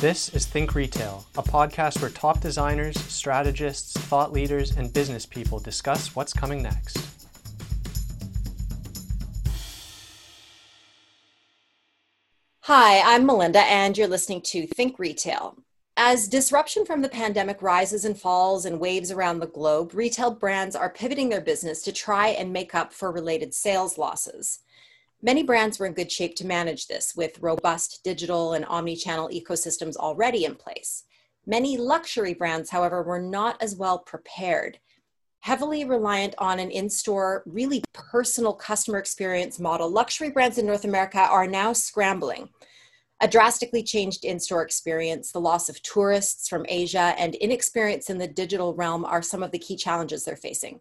This is Think Retail, a podcast where top designers, strategists, thought leaders, and business people discuss what's coming next. Hi, I'm Melinda, and you're listening to Think Retail. As disruption from the pandemic rises and falls in waves around the globe, retail brands are pivoting their business to try and make up for related sales losses. Many brands were in good shape to manage this with robust digital and omni channel ecosystems already in place. Many luxury brands, however, were not as well prepared. Heavily reliant on an in store, really personal customer experience model, luxury brands in North America are now scrambling. A drastically changed in store experience, the loss of tourists from Asia, and inexperience in the digital realm are some of the key challenges they're facing.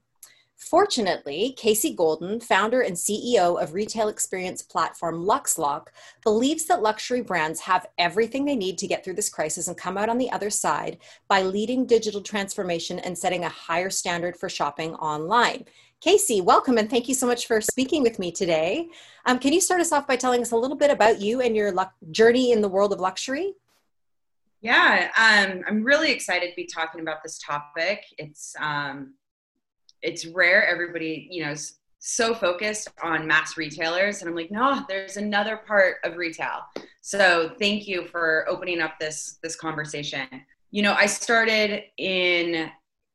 Fortunately, Casey Golden, founder and CEO of retail experience platform LuxLock, believes that luxury brands have everything they need to get through this crisis and come out on the other side by leading digital transformation and setting a higher standard for shopping online. Casey, welcome and thank you so much for speaking with me today. Um, can you start us off by telling us a little bit about you and your journey in the world of luxury? Yeah, um, I'm really excited to be talking about this topic. It's um, it's rare. Everybody, you know, is so focused on mass retailers, and I'm like, no, there's another part of retail. So thank you for opening up this this conversation. You know, I started in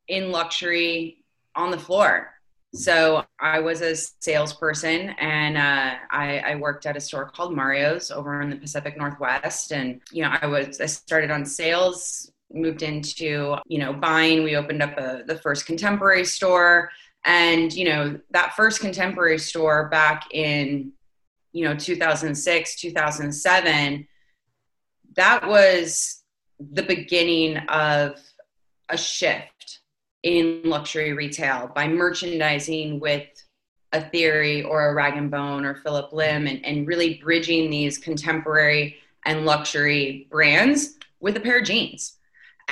in luxury on the floor. So I was a salesperson, and uh, I, I worked at a store called Mario's over in the Pacific Northwest. And you know, I was I started on sales moved into you know buying. We opened up a, the first contemporary store. And you know that first contemporary store back in you know 2006 2007 that was the beginning of a shift in luxury retail by merchandising with a theory or a rag and bone or philip lim and, and really bridging these contemporary and luxury brands with a pair of jeans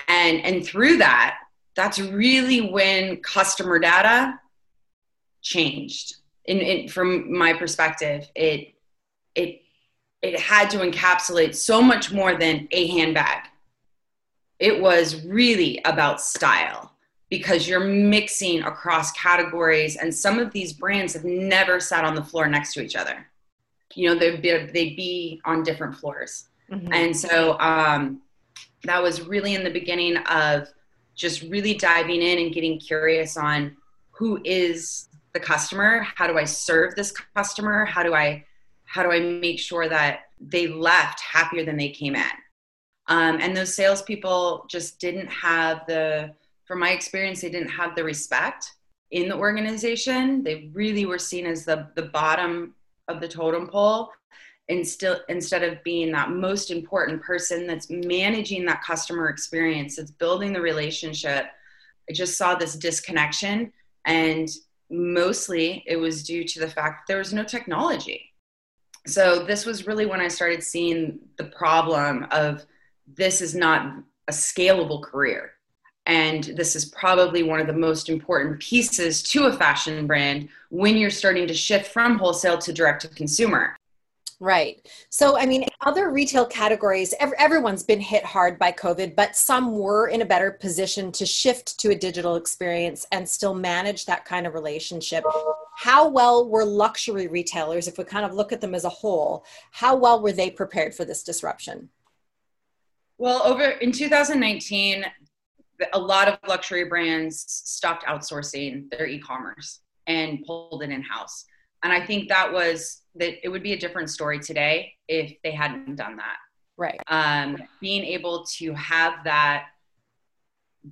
and and through that that's really when customer data changed. In, in, from my perspective it it it had to encapsulate so much more than a handbag. It was really about style because you're mixing across categories and some of these brands have never sat on the floor next to each other. You know they'd be, they'd be on different floors. Mm-hmm. and so um, that was really in the beginning of just really diving in and getting curious on who is the customer? How do i serve this customer? How do i how do i make sure that they left happier than they came in? Um, and those salespeople just didn't have the from my experience they didn't have the respect in the organization. They really were seen as the the bottom of the totem pole instead instead of being that most important person that's managing that customer experience that's building the relationship i just saw this disconnection. And mostly it was due to the fact there was no technology. So this was really when i started seeing the problem of this is not a scalable career. And this is probably one of the most important pieces to a fashion brand when you're starting to shift from wholesale to direct to consumer Right. So, I mean, other retail categories, everyone's been hit hard by COVID, but some were in a better position to shift to a digital experience and still manage that kind of relationship. How well were luxury retailers, if we kind of look at them as a whole, how well were they prepared for this disruption? Well, over in 2019, a lot of luxury brands stopped outsourcing their e commerce and pulled it in house. And I think that was that it would be a different story today if they hadn't done that. Right. Um, being able to have that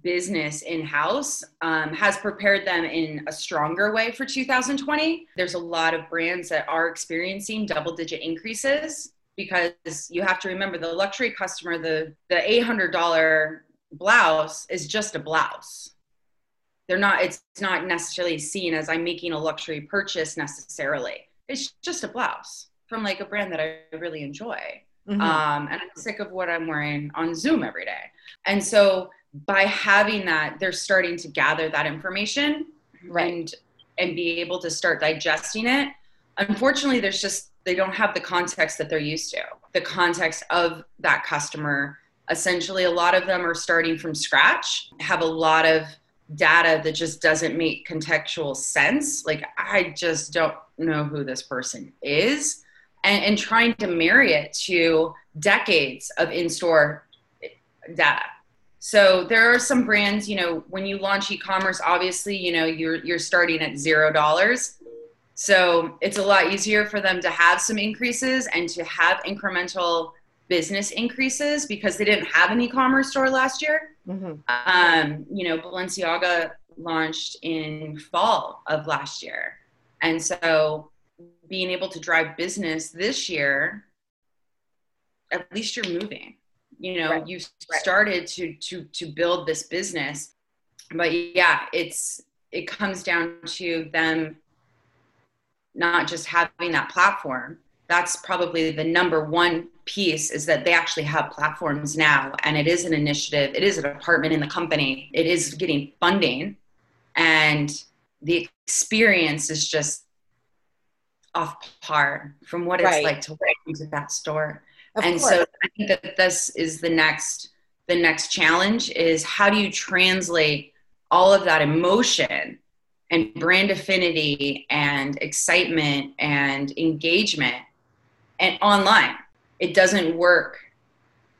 business in house um, has prepared them in a stronger way for 2020. There's a lot of brands that are experiencing double digit increases because you have to remember the luxury customer, the, the $800 blouse is just a blouse they're not it's not necessarily seen as i'm making a luxury purchase necessarily. It's just a blouse from like a brand that i really enjoy. Mm-hmm. um, and i'm sick of what i'm wearing on zoom every day. And so by having that they're starting to gather that information right. and and be able to start digesting it. Unfortunately there's just they don't have the context that they're used to. The context of that customer essentially a lot of them are starting from scratch have a lot of data that just doesn't make contextual sense. Like i just don't know who this person is. And, and trying to marry it to decades of in-store data. So there are some brands you know when you launch e-commerce obviously you know you're you're starting at zero dollars. So it's a lot easier for them to have some increases and to have incremental business increases because they didn't have an e-commerce store last year. Mm-hmm. Um, you know, Balenciaga launched in fall of last year, and so being able to drive business this year, at least you're moving. You know, right. you started to to to build this business, but yeah, it's it comes down to them not just having that platform that's probably the number one piece is that they actually have platforms now and it is an initiative it is a department in the company it is getting funding and the experience is just off par from what it's right. like to walk into that store of and course. so i think that this is the next the next challenge is how do you translate all of that emotion and brand affinity and excitement and engagement and online it doesn't work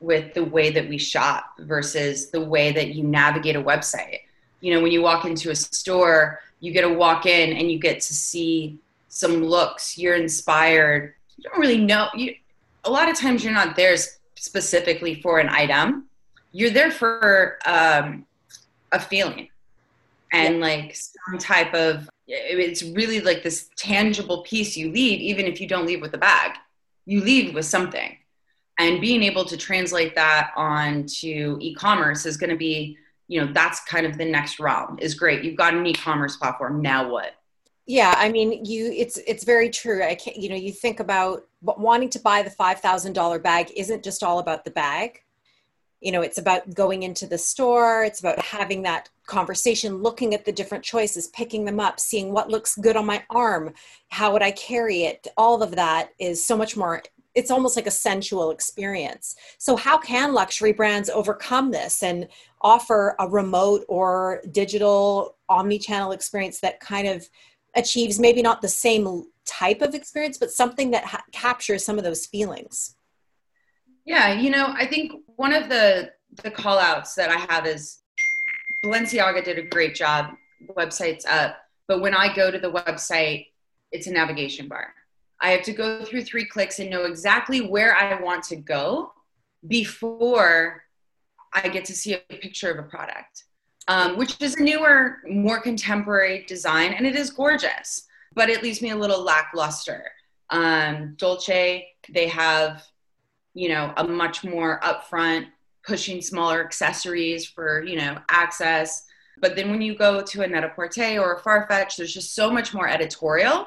with the way that we shop versus the way that you navigate a website. You know when you walk into a store you get to walk in and you get to see some looks. You're inspired. You don't really know. You a lot of times you're not there specifically for an item. You're there for um, a feeling and yeah. like some type of it's really like this tangible piece you leave even if you don't leave with a bag you leave with something. And being able to translate that onto e-commerce is going to be you know that's kind of the next realm is great. You've got an e-commerce platform now what? Yeah i mean you it's it's very true. I can't you know you think about wanting to buy the $5000 bag isn't just all about the bag you know it's about going into the store it's about having that conversation looking at the different choices picking them up seeing what looks good on my arm how would i carry it? All of that is so much more it's almost like a sensual experience. So how can luxury brands overcome this and offer a remote or digital omni-channel experience that kind of achieves maybe not the same type of experience but something that ha- captures some of those feelings yeah, you know, I think one of the the call outs that I have is Balenciaga did a great job, website's up, but when I go to the website, it's a navigation bar. I have to go through three clicks and know exactly where I want to go before I get to see a picture of a product, um, which is a newer, more contemporary design, and it is gorgeous, but it leaves me a little lackluster. Um, Dolce, they have you know, a much more upfront pushing smaller accessories for, you know, access. But then when you go to a Net-a-Porter or a Farfetch, there's just so much more editorial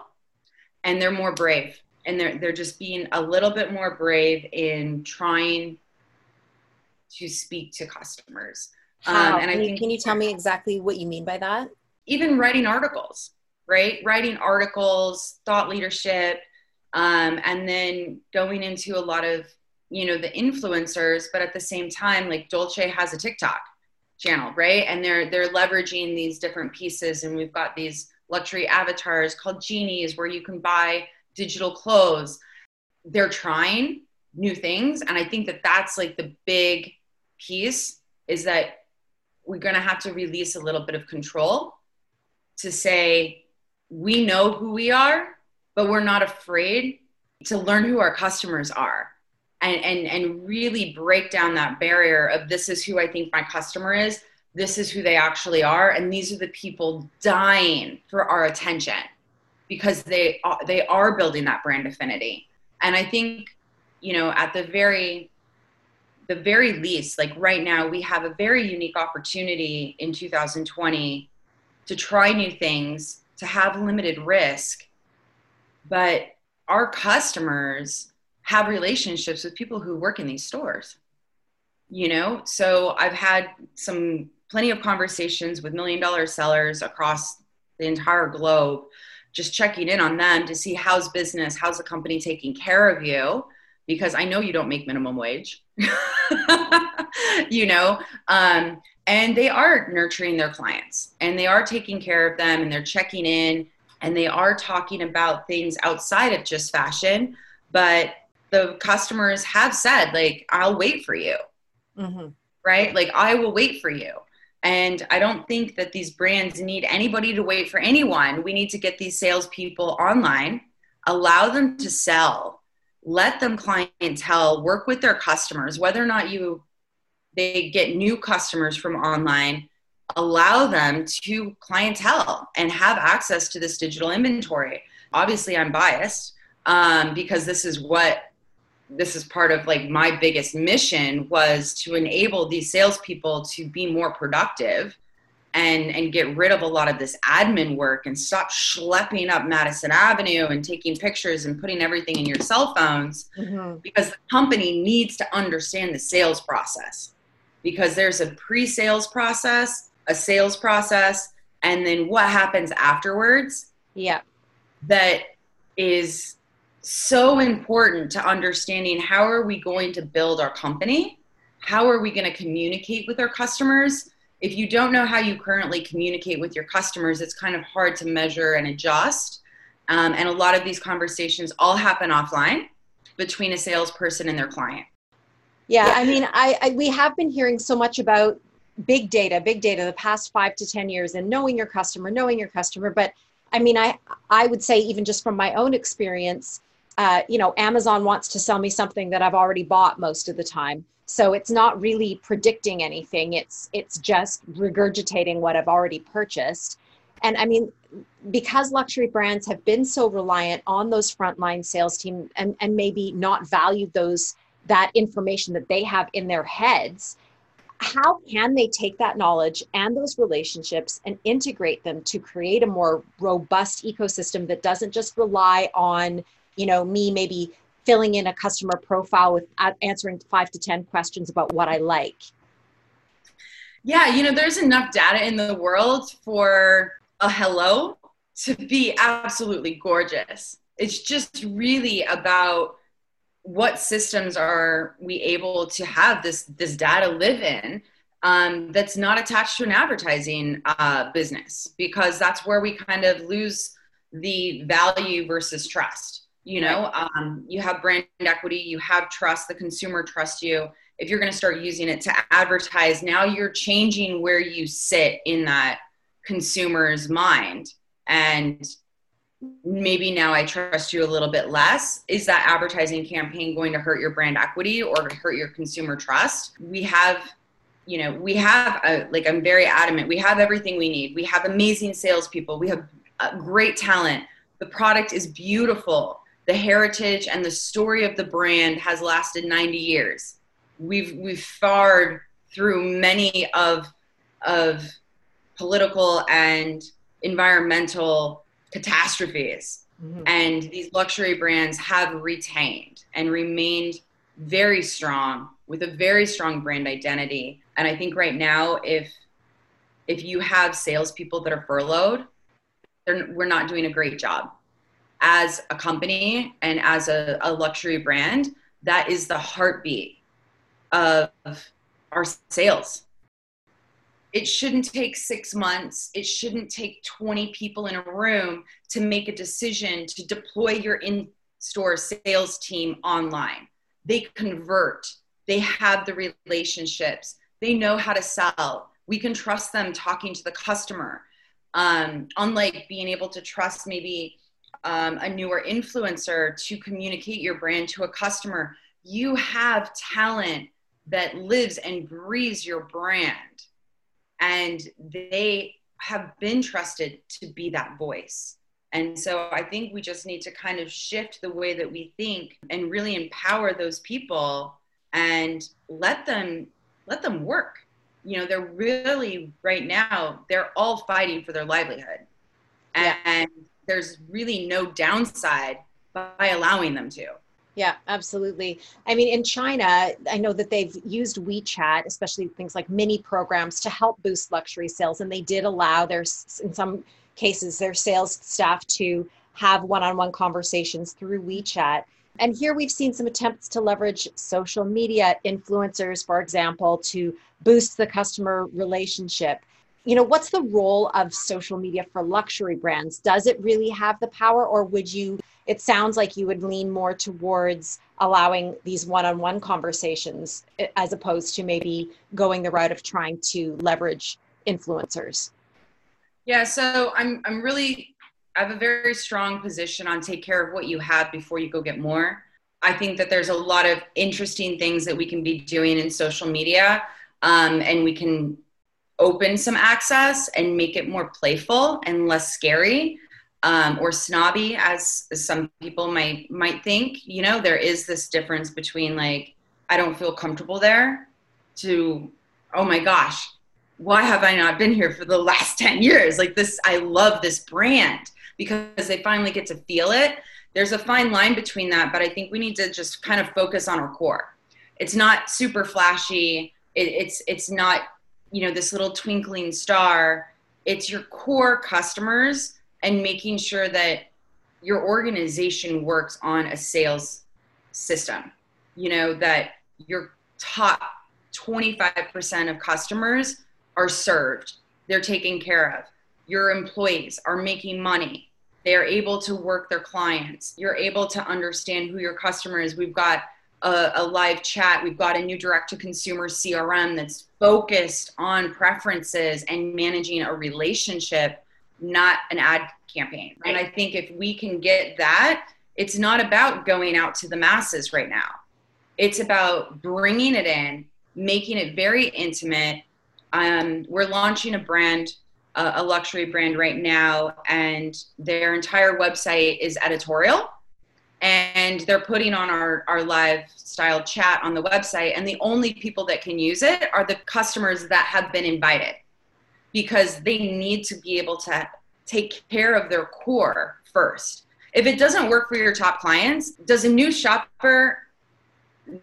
and they're more brave. And they're, they're just being a little bit more brave in trying to speak to customers. How? Um, and can, I think, can you tell me exactly what you mean by that? Even writing articles, right? Writing articles, thought leadership, um, and then going into a lot of you know the influencers but at the same time like dolce has a tiktok channel right? And they're they're leveraging these different pieces. And we've got these luxury avatars called genies where you can buy digital clothes. They're trying new things. And i think that that's like the big piece is that we're going to have to release a little bit of control to say we know who we are but we're not afraid to learn who our customers are and, and, and really break down that barrier of this is who I think my customer is, this is who they actually are, and these are the people dying for our attention because they uh, they are building that brand affinity. And I think, you know, at the very the very least, like right now, we have a very unique opportunity in 2020 to try new things, to have limited risk, but our customers have relationships with people who work in these stores you know so i've had some plenty of conversations with million dollar sellers across the entire globe just checking in on them to see how's business how's the company taking care of you because I know you don't make minimum wage. you know, um, and they are nurturing their clients and they are taking care of them and they're checking in and they are talking about things outside of just fashion. But the customers have said, like, I'll wait for you. Mm-hmm. Right? Like, I will wait for you. And I don't think that these brands need anybody to wait for anyone. We need to get these salespeople online, allow them to sell, let them clientele, work with their customers, whether or not you they get new customers from online, allow them to clientele and have access to this digital inventory. Obviously, I'm biased um, because this is what this is part of like my biggest mission was to enable these salespeople to be more productive and and get rid of a lot of this admin work and stop schlepping up Madison Avenue and taking pictures and putting everything in your cell phones mm-hmm. because the company needs to understand the sales process because there's a pre-sales process, a sales process, and then what happens afterwards. Yeah. That is so important to understanding how are we going to build our company? How are we going to communicate with our customers? If you don't know how you currently communicate with your customers, it's kind of hard to measure and adjust. Um, and a lot of these conversations all happen offline between a salesperson and their client. Yeah, I mean, I, I we have been hearing so much about big data, big data the past five to ten years, and knowing your customer, knowing your customer. But I mean, I I would say even just from my own experience, uh, you know, Amazon wants to sell me something that I've already bought most of the time. So it's not really predicting anything. It's it's just regurgitating what I've already purchased. And I mean, because luxury brands have been so reliant on those frontline sales team and, and maybe not valued those that information that they have in their heads how can they take that knowledge and those relationships and integrate them to create a more robust ecosystem that doesn't just rely on you know me maybe filling in a customer profile with answering five to ten questions about what i like. Yeah you know there's enough data in the world for a hello to be absolutely gorgeous. It's just really about what systems are we able to have this this data live in um, that's not attached to an advertising uh, business because that's where we kind of lose the value versus trust you know um, you have brand equity you have trust the consumer trusts you if you're going to start using it to advertise now you're changing where you sit in that consumer's mind and maybe now I trust you a little bit less. Is that advertising campaign going to hurt your brand equity or hurt your consumer trust? We have, you know, we have, a, like, I'm very adamant, we have everything we need. We have amazing salespeople, we have great talent. The product is beautiful. The heritage and the story of the brand has lasted 90 years. We've we've fared through many of of political and environmental catastrophes. Mm-hmm. And these luxury brands have retained and remained very strong with a very strong brand identity. And I think right now, if if you have salespeople that are furloughed, we're not doing a great job. As a company and as a, a luxury brand, that is the heartbeat of our sales it shouldn't take six months. It shouldn't take 20 people in a room to make a decision to deploy your in store sales team online. They convert, they have the relationships, they know how to sell. We can trust them talking to the customer. Um, unlike being able to trust maybe um, a newer influencer to communicate your brand to a customer, you have talent that lives and breathes your brand and they have been trusted to be that voice. And so I think we just need to kind of shift the way that we think and really empower those people and let them let them work. You know, they're really right now, they're all fighting for their livelihood. And yeah. There's really no downside by allowing them to. Yeah, absolutely. I mean, in China, I know that they've used WeChat, especially things like mini programs, to help boost luxury sales. And they did allow their, in some cases, their sales staff to have one on one conversations through WeChat. And here we've seen some attempts to leverage social media influencers, for example, to boost the customer relationship. You know, what's the role of social media for luxury brands? Does it really have the power, or would you? It sounds like you would lean more towards allowing these one on one conversations as opposed to maybe going the route of trying to leverage influencers. Yeah, so I'm, I'm really I have a very strong position on take care of what you have before you go get more. I think that there's a lot of interesting things that we can be doing in social media, um, and we can open some access and make it more playful and less scary um, or snobby, as, some people might might think. You know, there is this difference between like I don't feel comfortable there to oh my gosh, why have I not been here for the last 10 years? Like this, I love this brand because they finally get to feel it. There's a fine line between that, but I think we need to just kind of focus on our core. It's not super flashy. It, it's it's not you know this little twinkling star. It's your core customers and making sure that your organization works on a sales system. You know that your top 25% of customers are served. They're taken care of. Your employees are making money they are able to work their clients. You're able to understand who your customer is. We've got a, a live chat. We've got a new direct to consumer CRM that's focused on preferences and managing a relationship, not an ad campaign. Right. And I think if we can get that, it's not about going out to the masses right now. It's about bringing it in, making it very intimate. Um, we're launching a brand a, luxury brand right now, and their entire website is editorial. And they're putting on our, our lifestyle chat on the website, and the only people that can use it are the customers that have been invited because they need to be able to take care of their core first. If it doesn't work for your top clients, does a new shopper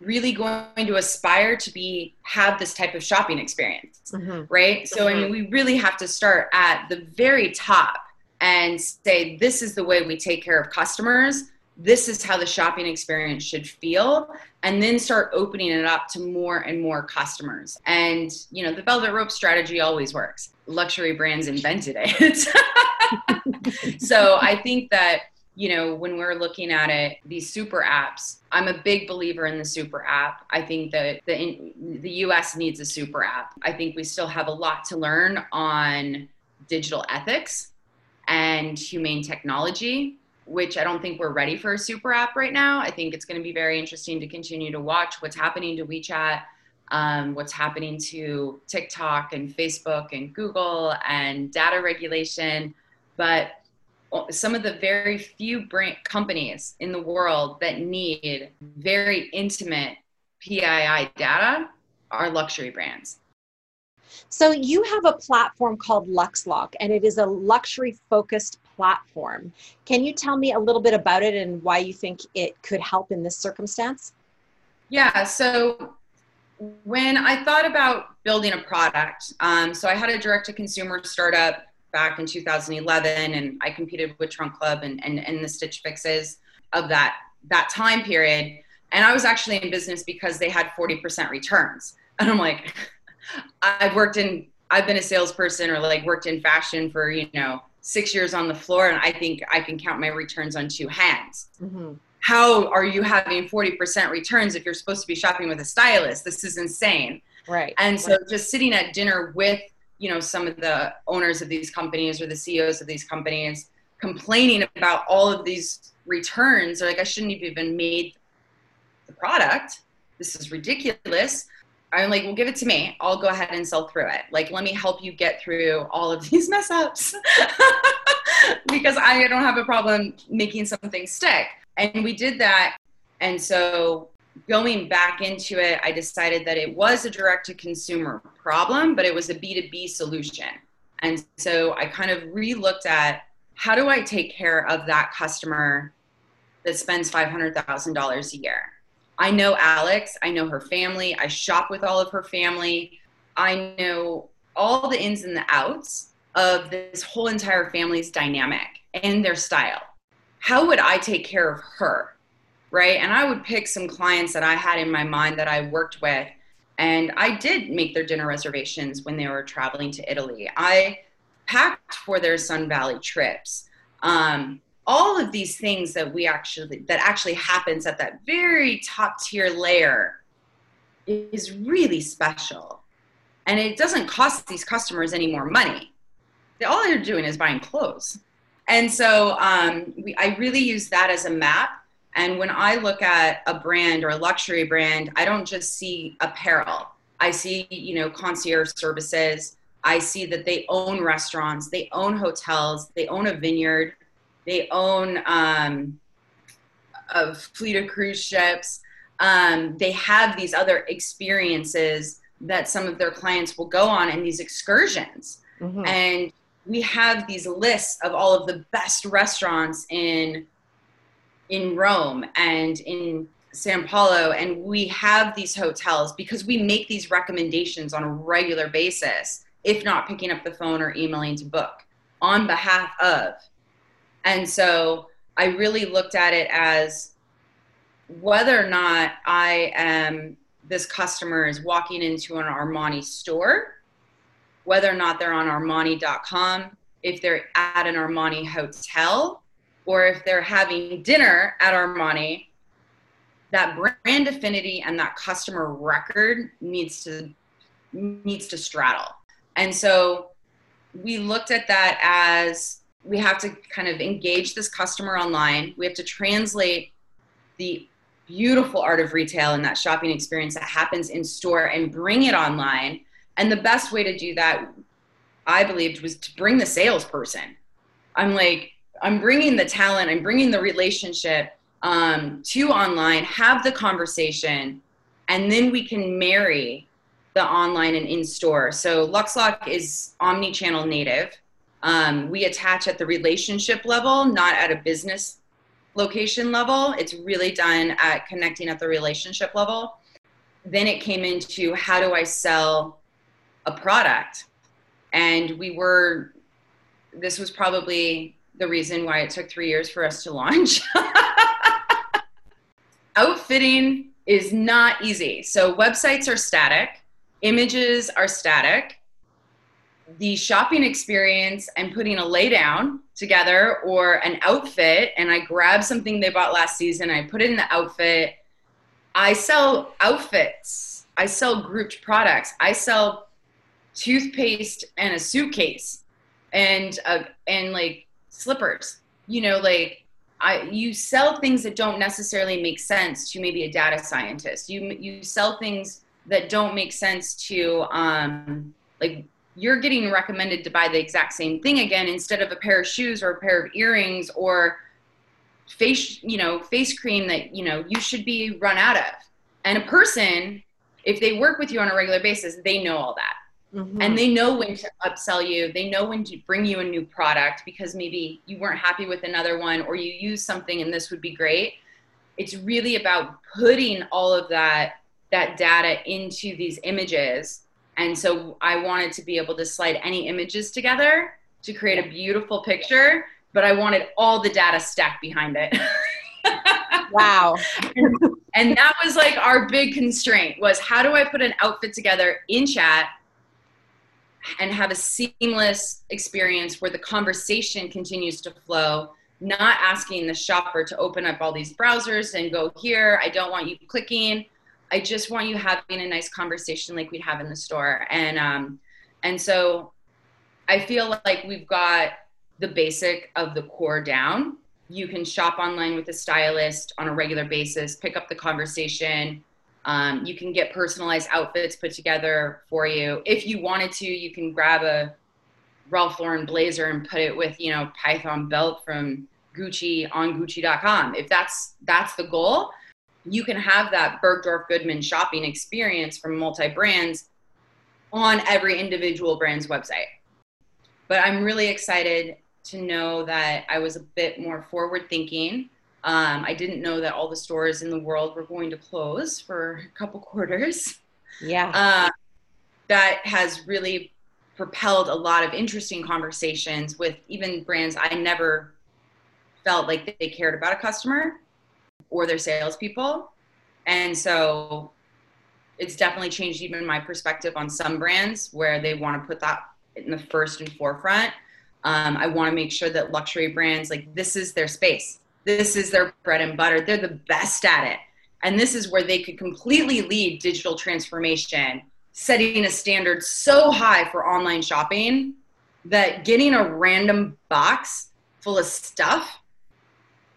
really going to aspire to be have this type of shopping experience mm-hmm. right so mm-hmm. i mean we really have to start at the very top and say this is the way we take care of customers this is how the shopping experience should feel and then start opening it up to more and more customers and you know the velvet rope strategy always works luxury brands invented it so i think that you know, when we're looking at it, these super apps, I'm a big believer in the super app. I think that the, in, the US needs a super app. I think we still have a lot to learn on digital ethics and humane technology, which I don't think we're ready for a super app right now. I think it's going to be very interesting to continue to watch what's happening to WeChat, um, what's happening to TikTok and Facebook and Google and data regulation. But some of the very few companies in the world that need very intimate PII data are luxury brands. So you have a platform called LuxLock, and it is a luxury focused platform. Can you tell me a little bit about it and why you think it could help in this circumstance? Yeah, so when I thought about building a product, um, so I had a direct to consumer startup back in 2011 and I competed with Trunk Club and, and, and the Stitch Fixes of that, that time period. And I was actually in business because they had 40% returns. And I'm like, I've worked in, I've been a salesperson or like worked in fashion for, you know, six years on the floor. And I think I can count my returns on two hands. Mm-hmm. How are you having 40% returns if you're supposed to be shopping with a stylist? This is insane. Right. And so just sitting at dinner with you know some of the owners of these companies or the CEOs of these companies complaining about all of these returns or like I shouldn't have even made the product. This is ridiculous. I'm like, well, give it to me. I'll go ahead and sell through it. Like, let me help you get through all of these mess ups because I don't have a problem making something stick. And we did that. And so going back into it, I decided that it was a direct to consumer problem, but it was a B2B solution. And so I kind of re looked at how do I take care of that customer that spends $500,000 a year? I know Alex, I know her family, I shop with all of her family, I know all the ins and the outs of this whole entire family's dynamic and their style. How would I take care of her? right? And I would pick some clients that I had in my mind that I worked with. And I did make their dinner reservations when they were traveling to Italy. I packed for their Sun Valley trips. Um, all of these things that we actually that actually happens at that very top tier layer is really special. And it doesn't cost these customers any more money. All they're doing is buying clothes. And so um, we, i really use that as a map. And when i look at a brand or a luxury brand i don't just see apparel. I see you know concierge services. I see that they own restaurants they own hotels they own a vineyard they own um, a fleet of cruise ships. Um, they have these other experiences that some of their clients will go on and these excursions. Mm-hmm. And we have these lists of all of the best restaurants in in Rome and in San Paulo, and we have these hotels because we make these recommendations on a regular basis, if not picking up the phone or emailing to book on behalf of and so I really looked at it as whether or not I am this customer is walking into an Armani store, whether or not they're on Armani.com, if they're at an Armani hotel, or if they're having dinner at Armani, that brand affinity and that customer record needs to needs to straddle. And so we looked at that as we have to kind of engage this customer online. We have to translate the beautiful art of retail and that shopping experience that happens in store and bring it online. And the best way to do that, I believed, was to bring the salesperson. I'm like, I'm bringing the talent, I'm bringing the relationship um, to online, have the conversation, and then we can marry the online and in store. So LuxLock is omni channel native. Um, we attach at the relationship level, not at a business location level. It's really done at connecting at the relationship level. Then it came into how do I sell a product? And we were, this was probably the reason why it took three years for us to launch. Outfitting is not easy. So websites are static, images are static the shopping experience and putting a laydown together or an outfit and I grab something they bought last season, I put it in the outfit. I sell outfits. I sell grouped products. I sell toothpaste and a suitcase and uh, and like slippers. You know, like I you sell things that don't necessarily make sense to maybe a data scientist. You you sell things that don't make sense to um like you're getting recommended to buy the exact same thing again instead of a pair of shoes or a pair of earrings or face you know face cream that you know you should be run out of. And a person if they work with you on a regular basis they know all that. Mm-hmm. and they know when to upsell you. They know when to bring you a new product because maybe you weren't happy with another one or you use something and this would be great. It's really about putting all of that that data into these images and so I wanted to be able to slide any images together to create a beautiful picture, but I wanted all the data stacked behind it. wow. and, and that was like our big constraint was how do I put an outfit together in chat and have a seamless experience where the conversation continues to flow not asking the shopper to open up all these browsers and go here i don't want you clicking I just want you having a nice conversation like we'd have in the store. And um, and so I feel like we've got the basic of the core down. You can shop online with a stylist on a regular basis, pick up the conversation. Um, you can get personalized outfits put together for you. If you wanted to, you can grab a Ralph Lauren blazer and put it with, you know, Python belt from Gucci on Gucci.com. If that's that's the goal, you can have that Bergdorf Goodman shopping experience from multi brands on every individual brand's website. But I'm really excited to know that I was a bit more forward thinking. Um, I didn't know that all the stores in the world were going to close for a couple quarters. Yeah. Uh, that has really propelled a lot of interesting conversations with even brands I never felt like they cared about a customer or their salespeople. And so it's definitely changed even my perspective on some brands where they want to put that in the first and forefront. Um, I want to make sure that luxury brands, like this is their space. This is their bread and butter. They're the best at it. And this is where they could completely lead digital transformation, setting a standard so high for online shopping that getting a random box full of stuff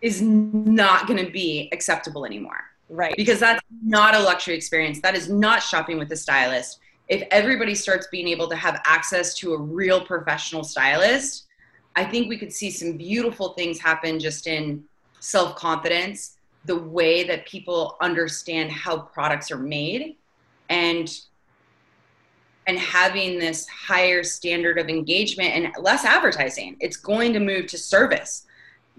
is not going to be acceptable anymore. Right. Because that's not a luxury experience. That is not shopping with a stylist. If everybody starts being able to have access to a real professional stylist, I think we could see some beautiful things happen just in self confidence, the way that people understand how products are made, and and having this higher standard of engagement and less advertising. It's going to move to service.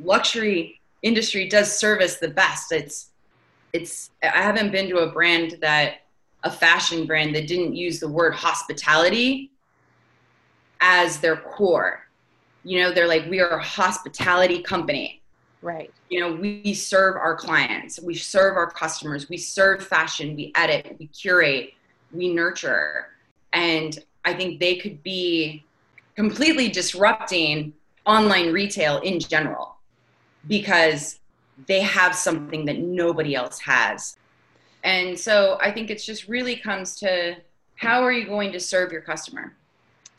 Luxury industry does service the best. It's it's I haven't been to a brand that a fashion brand that didn't use the word hospitality as their core. You know, they're like we are a hospitality company. Right. You know, we serve our clients, we serve our customers, we serve fashion, we edit, we curate, we nurture. And I think they could be completely disrupting online retail in general because they have something that nobody else has. And so I think it just really comes to how are you going to serve your customer?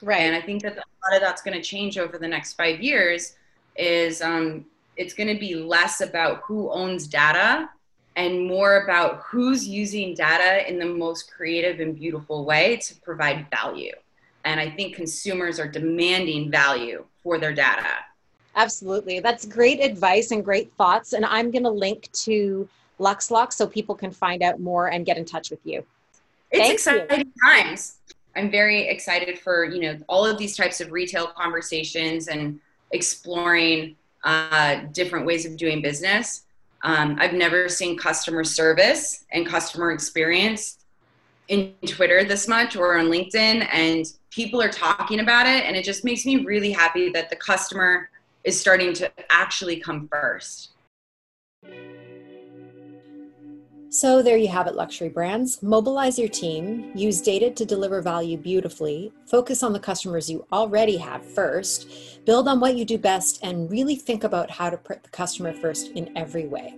Right. And I think that a lot of that's going to change over the next five years. Is um, it's going to be less about who owns data and more about who's using data in the most creative and beautiful way to provide value. And I think consumers are demanding value for their data. Absolutely. That's great advice and great thoughts. And I'm going to link to LuxLock so people can find out more and get in touch with you. It's Thank exciting you. times. I'm very excited for, you know, all of these types of retail conversations and exploring uh, different ways of doing business. Um, I've never seen customer service and customer experience in Twitter this much or on LinkedIn, and people are talking about it. And it just makes me really happy that the customer is starting to actually come first. So, there you have it, luxury brands. Mobilize your team, use data to deliver value beautifully, focus on the customers you already have first, build on what you do best, and really think about how to put the customer first in every way.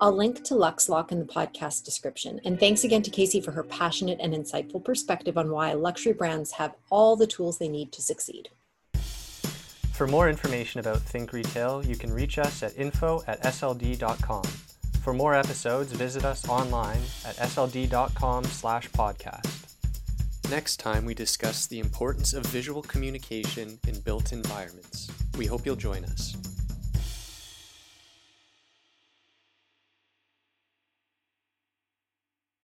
I'll link to LuxLock in the podcast description. And thanks again to Casey for her passionate and insightful perspective on why luxury brands have all the tools they need to succeed. For more information about Think Retail, you can reach us at info at sld.com. For more episodes, visit us online at sld.com slash podcast. Next time, we discuss the importance of visual communication in built environments. We hope you'll join us.